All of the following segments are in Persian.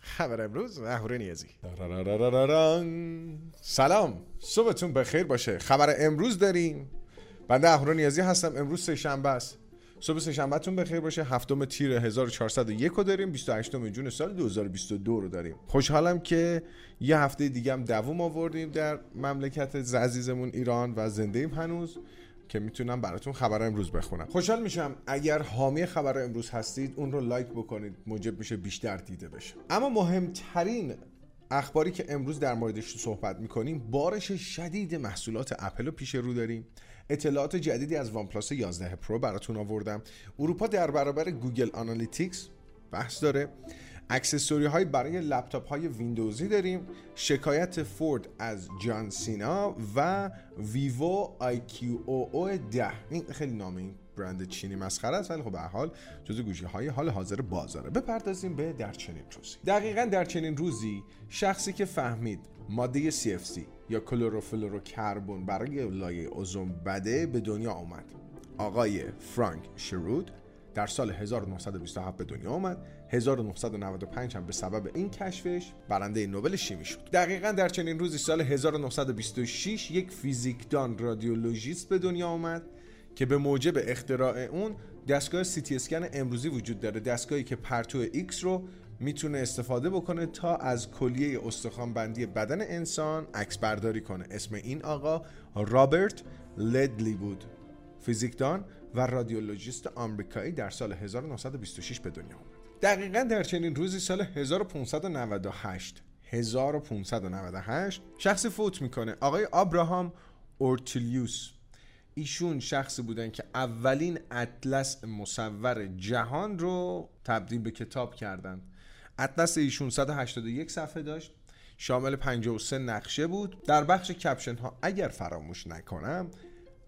خبر امروز اهوره نیازی. سلام. صبحتون بخیر باشه. خبر امروز داریم. بنده اهوره نیازی هستم. امروز سه شنبه است. صبح سه شنبهتون بخیر باشه. هفتم تیر 1401 رو داریم. 28 جون سال 2022 رو داریم. خوشحالم که یه هفته دیگه هم دووم آوردیم در مملکت عزیزمون ایران و زنده ایم هنوز. که می‌تونم براتون خبر امروز بخونم. خوشحال میشم. اگر حامی خبر امروز هستید اون رو لایک بکنید. موجب میشه بیشتر دیده بشه. اما مهمترین اخباری که امروز در موردش صحبت می‌کنیم بارش شدید محصولات اپل رو پیش رو داریم. اطلاعات جدیدی از وان پلاس 11 پرو براتون آوردم. اروپا در برابر گوگل آنالیتیکس بحث داره. accessory های برای لپتاپ های ویندوزی داریم شکایت فورد از جان سینا و ویوو آی کیو او او 10 این خیلی نام این برند چینی مسخره است ولی خب به حال جزو گوشی های حال حاضر بازاره. بپردازیم به در چنین روزی. دقیقا در چنین روزی شخصی که فهمید ماده CFC یا کلروفلورو کربن برای لایه اوزون بده به دنیا آمد. آقای فرانک شروود در سال 1927 به دنیا آمد. 1995 هم به سبب این کشفش برنده نوبل شیمی شد. دقیقا در چنین روزی سال 1926 یک فیزیکدان رادیولوژیست به دنیا آمد که به موجب اختراع اون دستگاه سی اسکن امروزی وجود داره. دستگاهی که پرتو ایکس رو می‌تونه استفاده بکنه تا از کلیه استخوانبندی بدن انسان عکس برداری کنه. اسم این آقا رابرت لدلی بود. فیزیکدان و رادیولوژیست آمریکایی در سال 1926 به دنیا آمد. دقیقا در چنین روزی سال 1598 1598 شخصی فوت می‌کنه. آقای آبراهام اورتیلیوس ایشون شخصی بودن که اولین اطلس مصور جهان رو تبدیل به کتاب کردند. اطلس ایشون 181 صفحه داشت. شامل 53 نقشه بود. در بخش کپشن ها اگر فراموش نکنم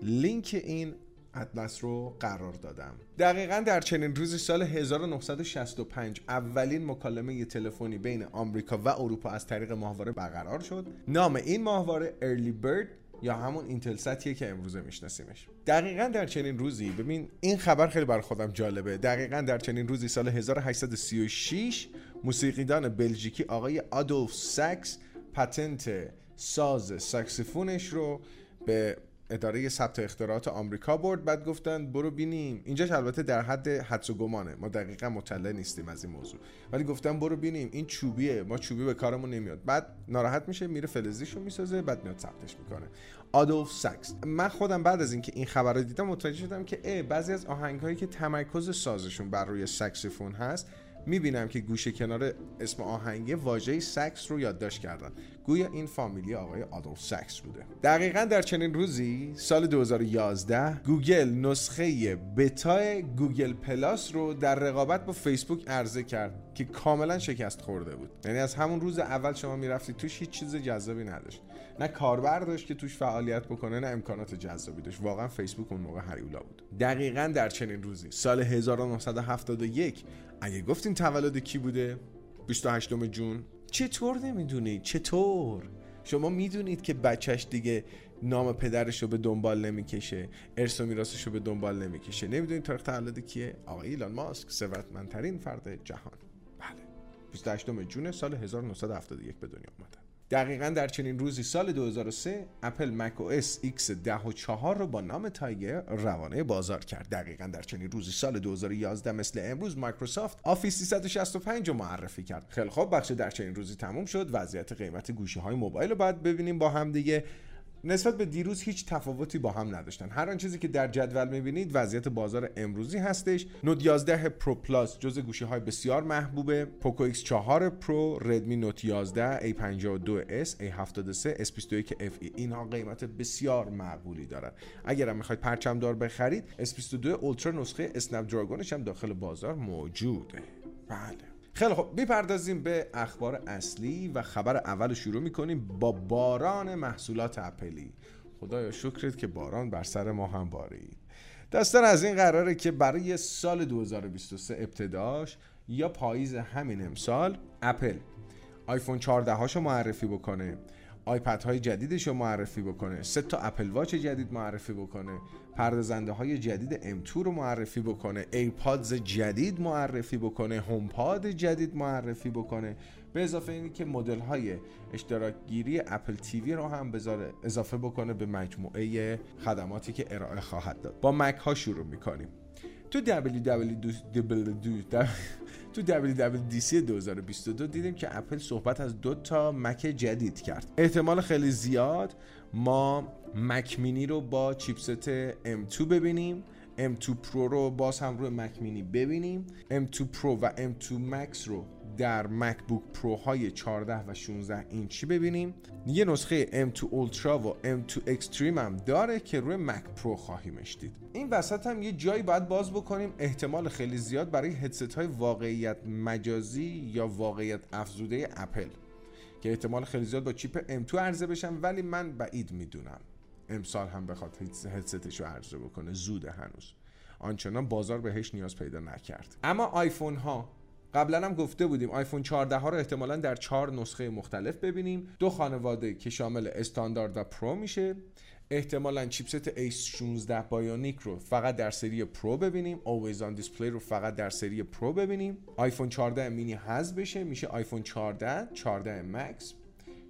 لینک این اطلس رو قرار دادم. دقیقا در چنین روزی سال 1965 اولین مکالمه تلفنی بین آمریکا و اروپا از طریق ماهواره برقرار شد. نام این ماهواره ارلی برد یا همون اینتلستیه که امروزه میشناسیمش. دقیقا در چنین روزی ببین این خبر خیلی برای خودم جالبه. دقیقا در چنین روزی سال 1836 موسیقیدان بلژیکی آقای آدولف ساکس patent ساز ساکسیفونش رو به اداره ثبت اختراعات آمریکا برد بعد گفتن برو بینیم. اینجاش البته در حد حدس و گمانه. ما دقیقا مطلع نیستیم از این موضوع. ولی گفتن برو بینیم. این چوبیه. ما چوبی به کارمون نمیاد. بعد ناراحت میشه میره فلزیشو می‌سازه بعد میاد ثبتش می‌کنه. آدولف ساکس. من خودم بعد از اینکه این خبر رو دیدم متوجه شدم که ای بعضی از آهنگ هایی که تمرکز سازشون بر روی ساکسیفون هست می‌بینم که گوشه کنار اسم آهنگی واژه سکس رو یادداشت کردن. گویا این فامیلی آقای آدولف سکس بوده. دقیقا در چنین روزی سال 2011 گوگل نسخه بتا گوگل پلاس رو در رقابت با فیسبوک عرضه کرد که کاملا شکست خورده بود. یعنی از همون روز اول شما می‌رفتی توش هیچ چیز جذابی نداشت. نه کاربر داشت که توش فعالیت بکنه نه امکانات جذابی داشت. واقعا فیسبوک اون موقع هیولا بود. دقیقا در چنین روزی سال 1971 اگه گفتین تولد کی بوده؟ 28 June. چطور نمی‌دونید چطور؟ شما می‌دونید که بچهش دیگه نام پدرش رو به دنبال نمی‌کشه ارث و میراثش رو به دنبال نمی‌کشه. نمی‌دونید تاریخ تولد کیه؟ آقای ایلان ماسک ثروتمندترین فرد جهان. بله. 28 June سال 1971 به دنیا اومده. دقیقا در چنین روزی سال 2003 اپل مک او اس X 10 و 4 رو با نام تایگر روانه بازار کرد. دقیقا در چنین روزی سال 2011 مثل امروز مایکروسافت آفیس 365 رو معرفی کرد. خیلی خوب بخش در چنین روزی تموم شد. وضعیت قیمت گوشی های موبایل رو باید ببینیم با هم دیگه. نسبت به دیروز هیچ تفاوتی با هم نداشتن. هر آن چیزی که در جدول می‌بینید وضعیت بازار امروزی هستش. نوت 11 پرو پلاس جز گوشی های بسیار محبوبه. پوکو X4 پرو ردمی نوت 11 A52s A73 S21 FE اینها قیمت بسیار معقولی دارن. اگر هم می‌خواید پرچم دار بخرید S22 اولترا نسخه اسنپ دراگونش هم داخل بازار موجوده. بله. خیلی خب می‌پردازیم به اخبار اصلی و خبر اول شروع می‌کنیم با باران محصولات اپلی. خدایا شکرت که باران بر سر ما هم بارید داستان از این قراره که برای سال 2023 ابتداش یا پاییز همین امسال اپل آیفون 14 هاشو معرفی بکنه. آیپد های جدیدش رو معرفی بکنه. سه تا اپل واچ جدید معرفی بکنه. پردازنده های جدید M2 رو معرفی بکنه. ایرپادز جدید معرفی بکنه. هومپاد جدید معرفی بکنه. به اضافه اینی که مدل های اشتراک گیری اپل تیوی رو هم بذاره اضافه بکنه به مجموعه خدماتی که ارائه خواهد داد. با مک ها شروع می‌کنیم. تو www تو WWDC 2022 دیدیم که اپل صحبت از دو تا مک جدید کرد. احتمال خیلی زیاد ما مک مینی رو با چیپست M2 ببینیم. M2 Pro رو باز هم روی مک مینی ببینیم. M2 Pro و M2 Max رو در مکبوک پرو های 14 و 16 اینچی ببینیم. یه نسخه M2 Ultra و M2 Extreme هم داره که روی مک پرو خواهیمش دید. این وسط هم یه جایی باید باز بکنیم. احتمال خیلی زیاد برای هدست های واقعیت مجازی یا واقعیت افزوده اپل که احتمال خیلی زیاد با چیپ M2 عرضه بشن ولی من بعید می‌دونم. امسال هم بخواد هدستش رو عرضه بکنه. زوده هنوز. آنچنان بازار بهش نیاز پیدا نکرد. اما آیفون ها قبلا هم گفته بودیم آیفون 14 ها رو احتمالا در چهار نسخه مختلف ببینیم. دو خانواده که شامل استاندارد و پرو میشه. احتمالا chipset A16 بایونیک رو فقط در سری پرو ببینیم. Always on Display رو فقط در سری پرو ببینیم. آیفون 14 مینی حذف بشه. میشه آیفون 14 14 مکس.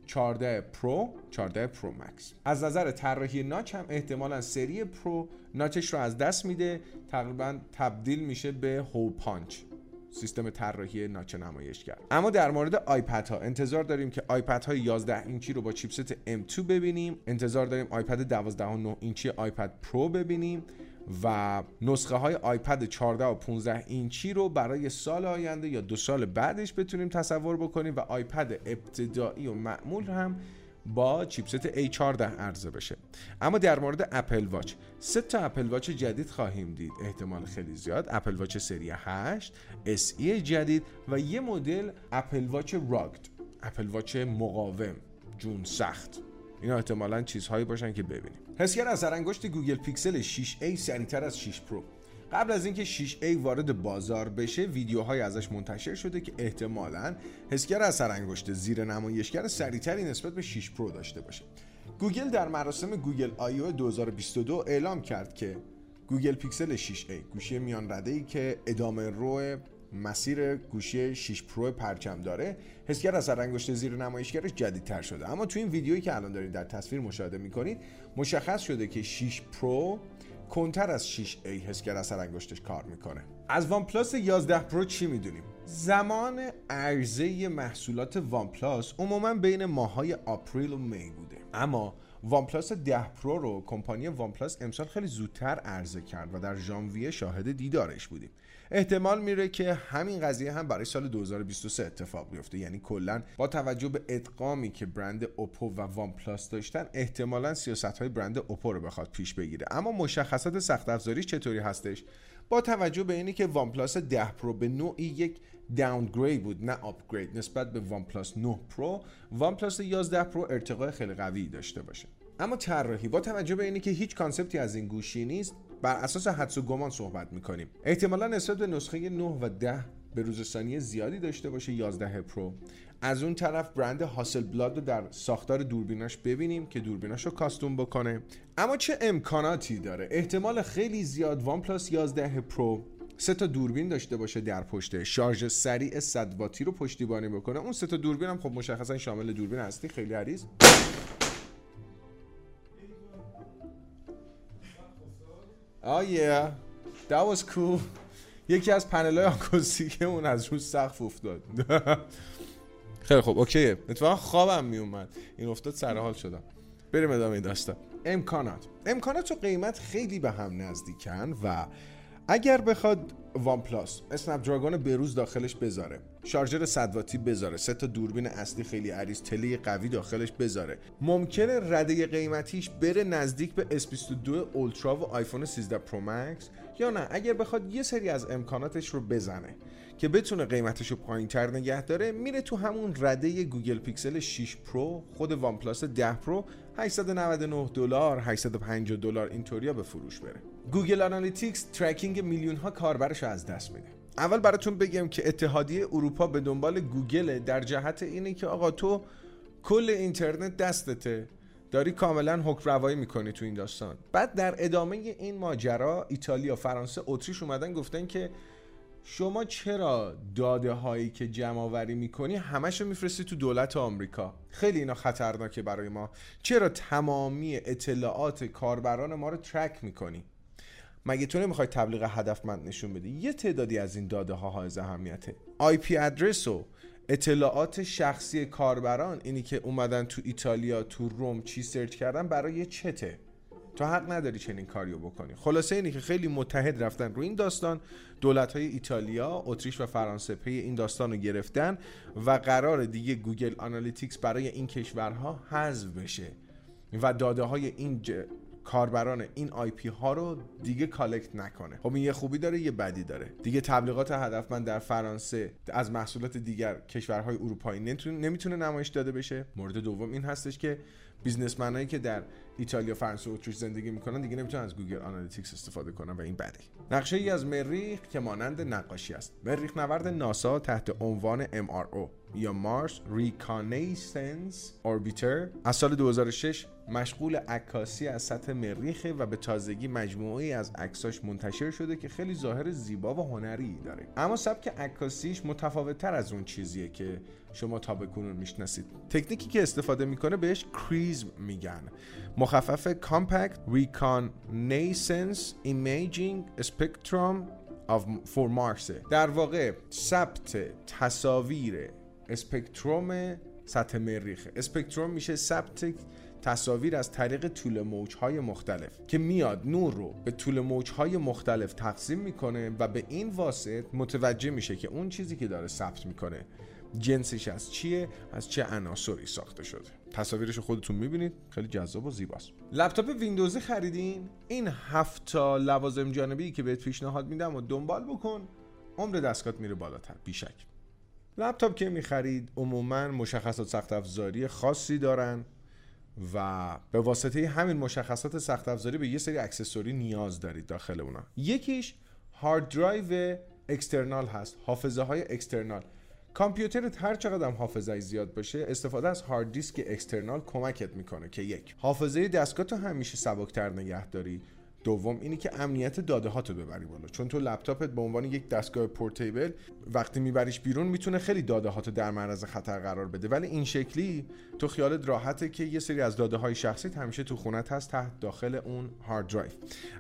14 پرو 14 پرو مکس. از نظر طراحی notch هم احتمالا سری پرو. notch ش رو از دست میده. تقریبا تبدیل میشه به hole punch. سیستم طراحی notch نمایش کرد اما در مورد آیپد ها انتظار داریم که آیپد های 11 اینچی رو با chipset M2 ببینیم. انتظار داریم آیپد 12 و 9 اینچی آیپد پرو ببینیم. و نسخه های آیپد 14 و 15 اینچی رو برای سال آینده یا دو سال بعدش بتونیم تصور بکنیم و آیپد ابتدایی و معمول هم با چیپست A14 عرضه بشه. اما در مورد اپل واچ سه تا اپل واچ جدید خواهیم دید. احتمال خیلی زیاد اپل واچ سری 8 SE جدید و یه مدل اپل واچ rugged اپل واچ مقاوم جون سخت. اینا احتمالا چیزهایی باشن که ببینیم. حسگر اثر انگشت گوگل پیکسل 6a سریعتر از 6 پرو. قبل از اینکه 6A وارد بازار بشه ویدیوهای ازش منتشر شده که احتمالا حسگر اثر انگشت زیر نمایشگر سریعتری نسبت به 6 پرو داشته باشه. گوگل در مراسم گوگل I/O 2022 اعلام کرد که گوگل پیکسل 6A گوشی میان رده ای که ادامه رو مسیر گوشی 6 پرو پرچم داره. حسگر اثر انگشت زیر نمایشگرش جدیدتر شده. اما تو این ویدیویی که الان دارید در تصویر مشاهده می‌کنید مشخص شده که 6 پرو کندتر از 6A حسگر اثر انگشتش کار می‌کنه. از وان پلاس 11 پرو چی می‌دونیم؟ زمان عرضه محصولات وان پلاس عموما بین ماهای April و May بوده. اما وان پلاس 10 پرو رو کمپانی وان پلاس امسال خیلی زودتر عرضه کرد و در ژانویه شاهد دیدارش بودیم. احتمال میره که همین قضیه هم برای سال 2023 اتفاق بیفته. یعنی کلا با توجه به ادغامی که برند اوپو و وان پلاس داشتن احتمالا سیاست های برند اوپو رو بخواد پیش بگیره. اما مشخصات سخت افزاری چطوری هستش؟ با توجه به اینی که وان پلاس 10 پرو به نوعی یک downgrade بود نه upgrade نسبت به وان پلاس 9 پرو وان پلاس 11 پرو ارتقای خیلی قوی داشته باشه. اما طراحی با توجه به اینی که هیچ concept ی از این گوشی نیست بر اساس حدس و گمان صحبت می‌کنیم. احتمالا نسبت به نسخه 9 و 10 به روز زیادی داشته باشه 11 پرو. از اون طرف برند هاسل بلاد رو در ساختار دوربیناش ببینیم که دوربیناش رو custom بکنه. اما چه امکاناتی داره؟ احتمال خیلی زیاد وان پلاس 11 پرو سه تا دوربین داشته باشه در پشتش شارژ سریع 100 واتی رو پشتیبانی بکنه. اون سه تا دوربین هم خب مشخصا شامل دوربین اصلی. خیلی عریض Oh yeah. That was cool. یکی از پنل های آکوستیکمون از رو سقف افتاد. خیلی خوب. اوکیه اتفاقا خوابم میومد این افتاد سر حال شدم. بریم ادامه داستان. امکانات. امکانات و قیمت خیلی به هم نزدیکن و اگر بخواد وان پلاس اسنپ دراگون بروز داخلش بذاره. شارژر 100 واتی بذاره. سه تا دوربین اصلی خیلی عریض تله قوی داخلش بذاره. ممکنه رده قیمتیش بره نزدیک به S22 اولترا و آیفون 13 پرو مکس یا نه. اگر بخواد یه سری از امکاناتش رو بزنه که بتونه قیمتش رو پایین تر نگه داره میره تو همون رده گوگل پیکسل 6 پرو خود وان پلاس 10 پرو 899 دلار 850 دلار اینطوریا به فروش بره. گوگل آنالیتیکس tracking میلیون ها کاربرش از دست میده. اول براتون بگم که اتحادیه اروپا به دنبال گوگل در جهت اینه که آقا تو کل اینترنت دستته داری کاملا حکم روایی می‌کنی تو این داستان. بعد در ادامه این ماجرا ایتالیا فرانسه اتریش اومدن گفتن که شما چرا داده هایی که جمع آوری می‌کنی همش رو میفرستی تو دولت آمریکا؟ خیلی اینا خطرناکه برای ما. چرا تمامی اطلاعات کاربران ما رو track می‌کنی؟ مگه تو نمی‌خوای تبلیغ هدفمند نشون بدی؟ یه تعدادی از این داده ها های اهمیته. IP address و اطلاعات شخصی کاربران اینی که اومدن تو ایتالیا تو روم چی سرچ کردن برای چته. تو حق نداری چنین کاریو بکنی. خلاصه اینی که خیلی متحد رفتن رو این داستان. دولت های ایتالیا، اتریش و فرانسه پی این داستان رو گرفتن و قرار دیگه گوگل آنالیتیکس برای این کشورها حذف بشه و داده های این کاربران این IP ها رو دیگه collect نکنه. خب این یه خوبی داره یه بدی داره. دیگه تبلیغات هدفمند در فرانسه از محصولات دیگر کشورهای اروپایی نمی‌تونه نمایش داده بشه. مورد دوم این هستش که businessman ایی که در ایتالیا فرانسه و اتریش زندگی می‌کنن دیگه نمی‌تونن از گوگل آنالیتیکس استفاده کنن و این بده. نقشه ای از مریخ که مانند نقاشی است. مریخ نورد ناسا تحت عنوان MRO یا مارس ریکانیسنس اوربیتر از سال 2006 مشغول عکاسی از سطح مریخه و به تازگی مجموعه از عکساش منتشر شده که خیلی ظاهر زیبا و هنری داره. اما سبک عکاسیش متفاوت تر از اون چیزیه که شما تا بکنون می‌شناسید. تکنیکی که استفاده می‌کنه بهش کریزم میگن. مخفف Reconnaissance Imaging Spectrum of for Mars در واقع ثبت تصاویر اسپکتروم سطح مریخ. اسپکتروم میشه ثبت تصاویر از طریق طول موجهای مختلف که میاد نور رو به طول موجهای مختلف تقسیم می‌کنه و به این واسط متوجه میشه که اون چیزی که داره ثبت می‌کنه جنسش از چیه؟ از چه عناصری ساخته شده؟ تصاویرش خودتون می‌بینید. خیلی جذاب و زیباست. لپتاپ ویندوزی خریدین؟ این هفت لوازم جانبی که بهت پیشنهاد میدم و دنبال بکن. عمر دستگاه میره بالاتر. بیشک. لپتاپ که می‌خرید عموما مشخصات سخت افزاری خاصی دارن و به واسطه همین مشخصات سخت افزاری به یه سری accessory نیاز دارید داخل اونا. یکیش hard drive external هست. حافظه های external کامپیوترت هر چقدر هم حافظه زیاد باشه استفاده از هارد دیسک external کمکت می‌کنه که یک حافظه دستگاه تو همیشه سبکتر نگه داری. دوم اینی که امنیت داده ها تو ببری بالا. چون تو لپتاپت به عنوان یک دستگاه portable وقتی میبریش بیرون می‌تونه خیلی داده ها تو در معرض خطر قرار بده. ولی این شکلی تو خیالت راحته که یه سری از داده های شخصی همیشه تو خونت هست تحت داخل اون hard drive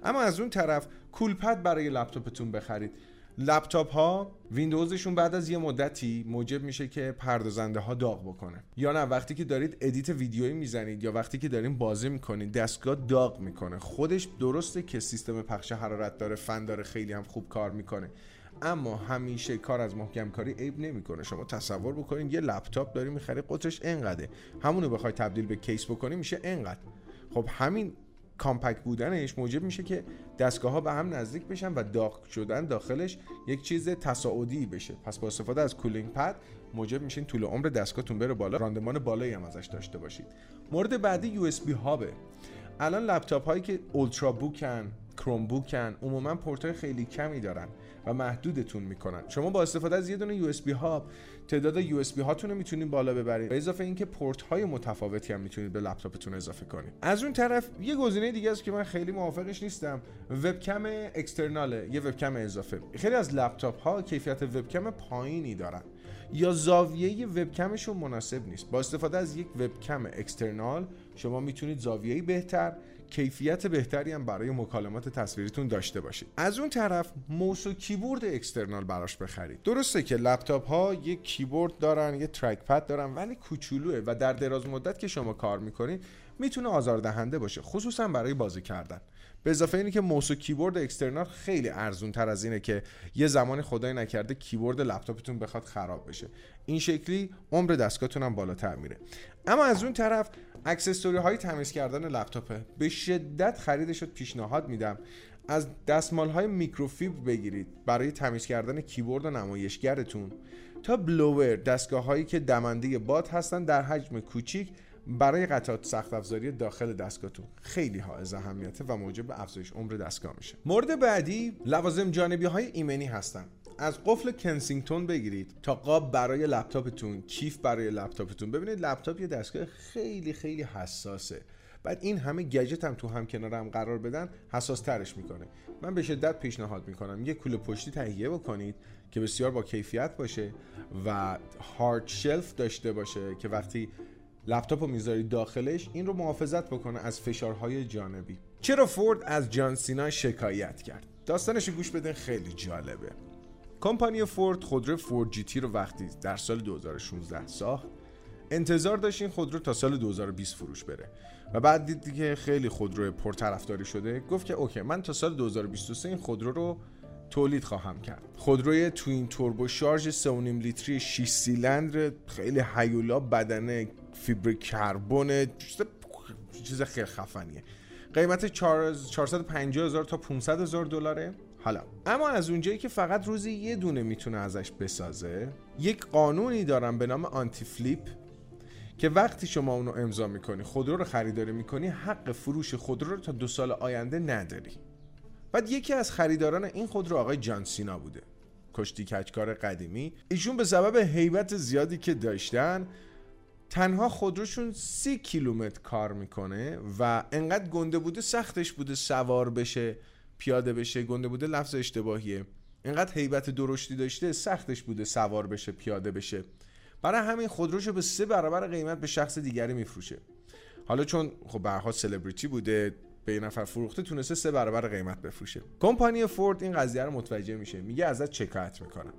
اما از اون طرف cool pad برای لپتاپتون بخرید. لپتاپ ها ویندوزشون بعد از یه مدتی موجب میشه که پردازنده ها داغ بکنه. یا نه وقتی که دارید edit ویدیویی می‌زنید یا وقتی که دارین بازی می‌کنید دستگاه داغ می‌کنه. خودش درسته که سیستم پخش حرارت داره فن داره خیلی هم خوب کار می‌کنه. اما همیشه کار از محکم کاری عیب نمی‌کنه. شما تصور بکنید یه لپتاپ داری می‌خری قطرش انقدره. همونو بخوای تبدیل به کیس بکنی میشه انقدر. خب همین compact بودنش موجب میشه که دستگاه ها به هم نزدیک بشن و داغ شدن داخلش یک چیز تصاعدی بشه. پس با استفاده از cooling pad موجب میشین طول عمر دستگاهتون بره بالا راندمان بالایی هم ازش داشته باشید. مورد بعدی USB hub ه. الان لپتاپ هایی که ultrabook ن Chromebook ن عموما پورت خیلی کمی دارن. و محدودتون می‌کنن. شما با استفاده از یه دونه USB hub تعداد USB هاتون رو می‌تونید بالا ببرید. به اضافه اینکه پورت های متفاوتی هم می‌تونید به لپتاپتون اضافه کنید. از اون طرف یه گزینه دیگه است که من خیلی موافقش نیستم. webcam external ه یه وبکم اضافه. خیلی از لپتاپ ها کیفیت وبکم پایینی دارن. یا زاویه وبکمشون مناسب نیست. با استفاده از یک webcam external شما می‌تونید زاویه بهتر کیفیت بهتری هم برای مکالمات تصویریتون داشته باشید. از اون طرف موس و کیبورد external براش بخرید. درسته که لپتاپ ها یک کیبورد دارن یه trackpad دارن ولی کوچولوه و در دراز مدت که شما کار می‌کنید می‌تونه آزاردهنده باشه خصوصا برای بازی کردن. به اضافه اینی که موس و کیبورد external خیلی ارزون تر از اینه که یه زمان خدای نکرده کیبورد لپتاپتون بخواد خراب بشه. این شکلی عمر دستگاهتون هم بالاتر میره. اما از اون طرف accessory های تمیز کردن لپتاپه. به شدت خریدش رو پیشنهاد میدم. از دستمال های microfiber بگیرید. برای تمیز کردن کیبورد و نمایشگرتون. تا blower دستگاه هایی که دمنده باد هستن در حجم کوچیک برای قطعات سخت افزاری داخل دستگاهتون. خیلی حائز اهمیته و موجب افزایش عمر دستگاه میشه. مورد بعدی لوازم جانبی های ایمنی هستن. از قفل کنسینگتون بگیرید تا قاب برای لپتاپتون کیف برای لپتاپتون. ببینید لپتاپ یه دستگاه خیلی خیلی حساسه. بعد این همه گجت هم تو هم کنارم قرار بدن حساس ترش می‌کنه. من به شدت پیشنهاد می‌کنم. یه کوله پشتی تهیه بکنید که بسیار با کیفیت باشه و هارد شلف داشته باشه که وقتی لپتاپ رو می‌ذارید داخلش این رو محافظت بکنه از فشارهای جانبی. چرا فورد از جان سینا شکایت کرد؟ داستانش گوش بدین خیلی جالبه. کمپانی فورد خودرو فورد جی تی رو وقتی در سال 2016 ساخت انتظار داشت این خودرو تا سال 2020 فروش بره. و بعد دید که خیلی خودرو پرطرفداری شده. گفت که اوکی من تا سال 2023 این خودرو رو تولید خواهم کرد. خودروی توین توربو شارژ 3.5 لیتری 6 سیلندر خیلی هیولا بدنه فیبر کربن چیز خیلی خفنیه. قیمت 450 هزار تا 500 هزار دلاره. حالا اما از اونجایی که فقط روزی یه دونه می‌تونه ازش بسازه یک قانونی دارم به نام آنتی فلیپ که وقتی شما اونو امضا می‌کنی خودرو رو خریداری می‌کنی حق فروش خودرو رو تا دو سال آینده نداری. بعد یکی از خریداران این خودرو آقای جان سینا بوده کشتی کچکار قدیمی. ایشون به سبب حیبت زیادی که داشتن تنها خودروشون سی کیلومتر کار می‌کنه و انقدر گنده بوده سختش بوده سوار بشه. پیاده بشه گنده بوده لفظ اشتباهیه. انقدر حیبت درشتی داشته سختش بوده سوار بشه پیاده بشه. برای همین خودروشو به سه برابر قیمت به شخص دیگری میفروشه. حالا چون خب برها سلبریتی بوده به این نفر فروخته تونسته سه برابر قیمت بفروشه. کمپانی فورد این قضیه رو متوجه میشه. میگه ازت شکایت می‌کنم.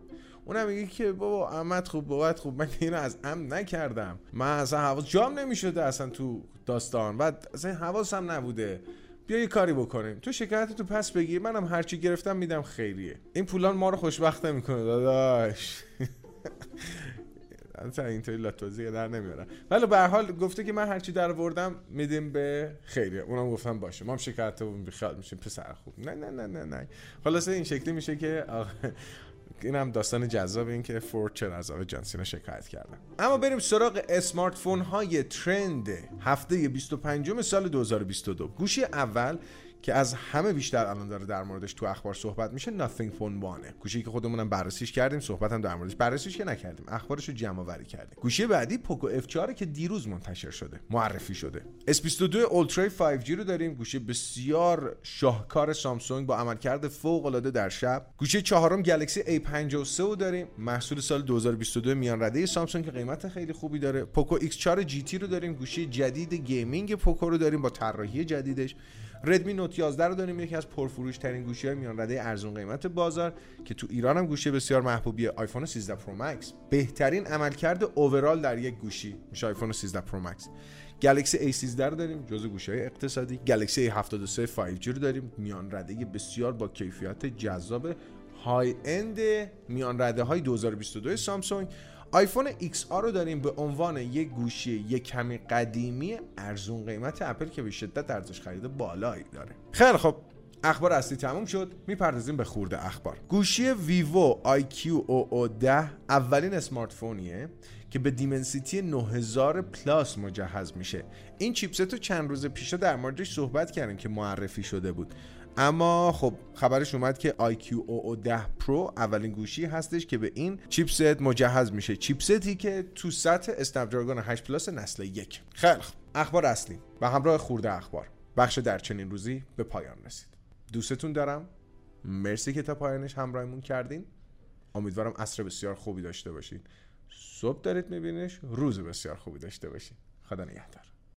اونم میگه که بابا احمد خوب بابت خوب. من اینو از ام نکردم. من اصلا حواس جام نمی‌شده اصلا تو داستان. و اصلا حواسم نبوده. بیا یه کاری بکنیم. تو شکایت تو پس بگیر منم هرچی گرفتم میدم خیریه. این پولان ما رو خوشبخت نمی‌کنه داداش. اصلا اینطوری لاتوزی در نمیارن ولی به حال گفته که من هرچی در آوردم میدیم به خیریه. اونم گفتم باشه. ما هم شکایت رو بخیال میشیم. پسر خوب. نه نه نه نه نه. خلاصه این شکلی میشه که این هم داستان جذاب این که فورد چرا از آقای جانسینا شکایت کردن اما بریم سراغ اسمارت فون های ترند هفته 25 سال 2022 گوشی اول که از همه بیشتر الان داره در موردش تو اخبار صحبت میشه Nothing Phone 1 گوشی که خودمونم بررسیش کردیم صحبت هم در موردش. بررسیش که نکردیم اخبارش رو جمع آوری کردیم. گوشی بعدی پوکو F4 که دیروز منتشر شده معرفی شده. S22 اولترا 5G رو داریم. گوشی بسیار شاهکار سامسونگ با عملکرد فوق العاده در شب. گوشی چهارم گلکسی A53 رو داریم. محصول سال 2022 میان رده سامسونگ که قیمت خیلی خوبی داره. پوکو X4 GT رو داریم. گوشی جدید gaming پوکو رو داریم با طراحی جدیدش. ردمی نوت 11 رو داریم یکی از پرفروش ترین گوشی های میان رده ارزون قیمت بازار که تو ایران هم گوشی بسیار محبوبیه آیفون 13 پرو مکس. بهترین عملکرد overall در یک گوشی میشه آیفون 13 پرو مکس. گلکسی A13 رو داریم جزو گوشی های اقتصادی. گلکسی A73 5G رو داریم میان رده بسیار با کیفیت جذاب high-end میان رده های 2022 سامسونگ. آیفون XR رو داریم به عنوان یک گوشی یک کمی قدیمی ارزون قیمت اپل که به شدت ارزش خرید بالایی داره. خیلی خب اخبار اصلی تموم شد. می‌پردازیم به خورده اخبار. گوشی ویوو iQOO 10 اولین smartphone یه که به دیمنسیتی 9000 پلاس مجهز میشه. این chipset رو چند روز پیش در موردش صحبت کردیم که معرفی شده بود. اما خب خبرش اومد که iQOO 10 Pro اولین گوشی هستش که به این chipset مجهز میشه. chipset ی که تو سطح اسنپ دراگون 8 پلاس نسل یک. خیلی اخبار اصلی. و همراه خورده اخبار. بخش در چنین روزی به پایان رسید. دوستتون دارم. مرسی که تا پایانش همراهمون کردین. امیدوارم عصر بسیار خوبی داشته باشین. صبح دارید میبینش روز بسیار خوبی داشته باشین. خدا نگهدار.